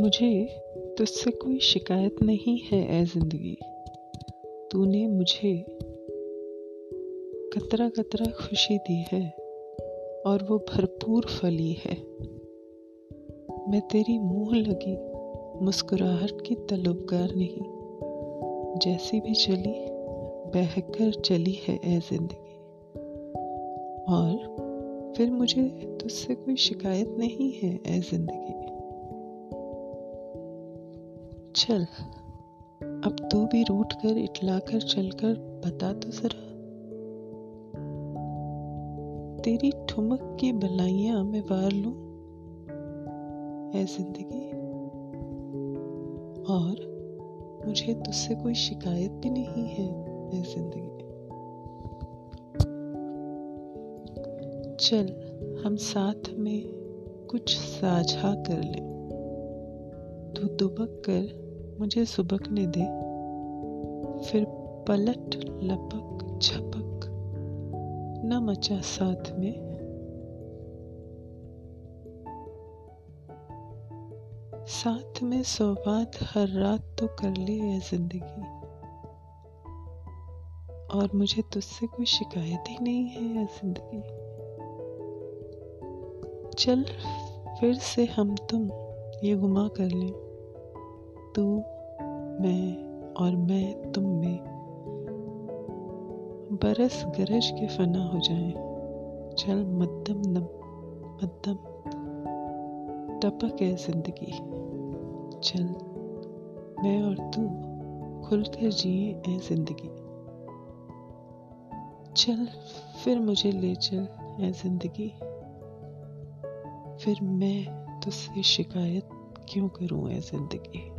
मुझे तुझसे कोई शिकायत नहीं है ए ज़िंदगी। तूने मुझे कतरा कतरा खुशी दी है और वो भरपूर फली है। मैं तेरी मुँह लगी मुस्कुराहट की तलबगार नहीं, जैसी भी चली, बहकर चली है ए ज़िंदगी। और फिर मुझे तुझसे कोई शिकायत नहीं है ए ज़िंदगी। चल। अब तू भी रूट कर इटला कर चल कर बता तो जरा। तेरी ठुमक की बलाइयाँ मैं वार लू। है ज़िंदगी। और मुझे तुझसे कोई शिकायत भी नहीं है है ज़िंदगी। चल, हम साथ में कुछ साझा कर लें। तू दुबक कर मुझे सुबकने दे। फिर पलट, लपक, झपक, न मचा साथ में। साथ में सौगात हर रात तो कर ले है ज़िंदगी। और मुझे तुझसे कोई शिकायत ही नहीं है यह ज़िंदगी। चल, फिर से हम तुम, ये गुमा कर लें। तू, मैं और मैं तुम में बरस गरज के फना हो जाए। चल मद्दम नम, मध्यम टपक है ज़िंदगी। चल, मैं और तू खुलकर जिए है ज़िंदगी। चल, फिर मुझे ले चल है ज़िंदगी। फिर मैं तुझसे शिकायत क्यों करूँ है ज़िंदगी?